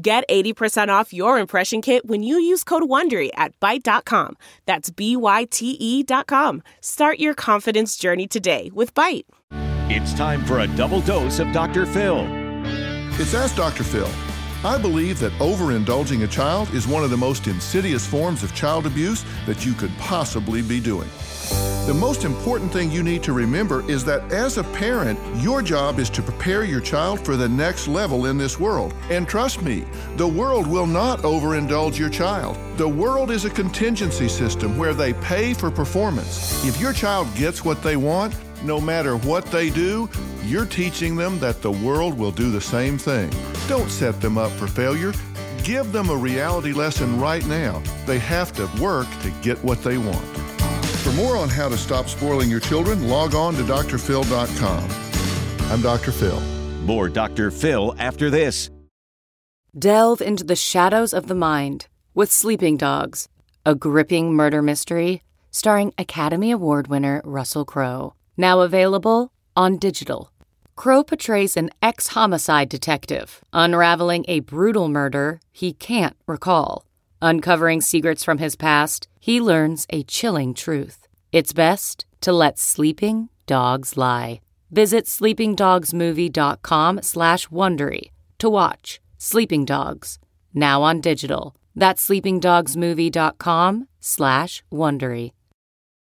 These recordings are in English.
Get 80% off your impression kit when you use code WONDERY at Byte.com. That's B-Y-T-E dot com. Start your confidence journey today with Byte. It's time for a double dose of Dr. Phil. It's Ask Dr. Phil. I believe that overindulging a child is one of the most insidious forms of child abuse that you could possibly be doing. The most important thing you need to remember is that as a parent, your job is to prepare your child for the next level in this world. And trust me, the world will not overindulge your child. The world is a contingency system where they pay for performance. If your child gets what they want, no matter what they do, you're teaching them that the world will do the same thing. Don't set them up for failure. Give them a reality lesson right now. They have to work to get what they want. For more on how to stop spoiling your children, log on to drphil.com. I'm Dr. Phil. More Dr. Phil after this. Delve into the shadows of the mind with Sleeping Dogs, a gripping murder mystery starring Academy Award winner Russell Crowe. Now available on digital. Crowe portrays an ex homicide detective unraveling a brutal murder he can't recall. Uncovering secrets from his past, he learns a chilling truth. It's best to let sleeping dogs lie. Visit sleepingdogsmovie.com slash Wondery to watch Sleeping Dogs, now on digital. That's sleepingdogsmovie.com slash Wondery.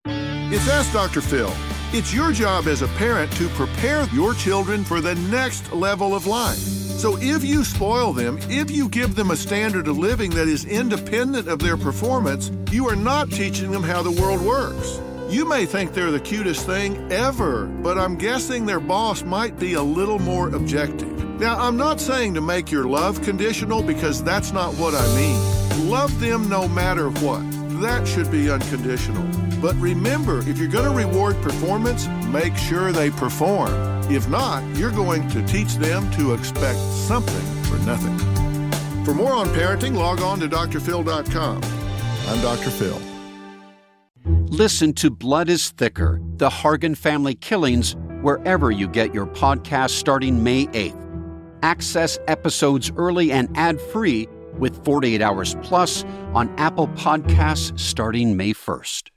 It's Ask Dr. Phil. It's your job as a parent to prepare your children for the next level of life. So if you spoil them, if you give them a standard of living that is independent of their performance, you are not teaching them how the world works. You may think they're the cutest thing ever, but I'm guessing their boss might be a little more objective. Now, I'm not saying to make your love conditional because that's not what I mean. Love them no matter what. That should be unconditional. But remember, if you're going to reward performance, make sure they perform. If not, you're going to teach them to expect something for nothing. For more on parenting, log on to drphil.com. I'm Dr. Phil. Listen to Blood is Thicker The Hargan Family Killings wherever you get your podcast starting May 8th. Access episodes early and ad free with 48 Hours Plus on Apple Podcasts starting May 1st.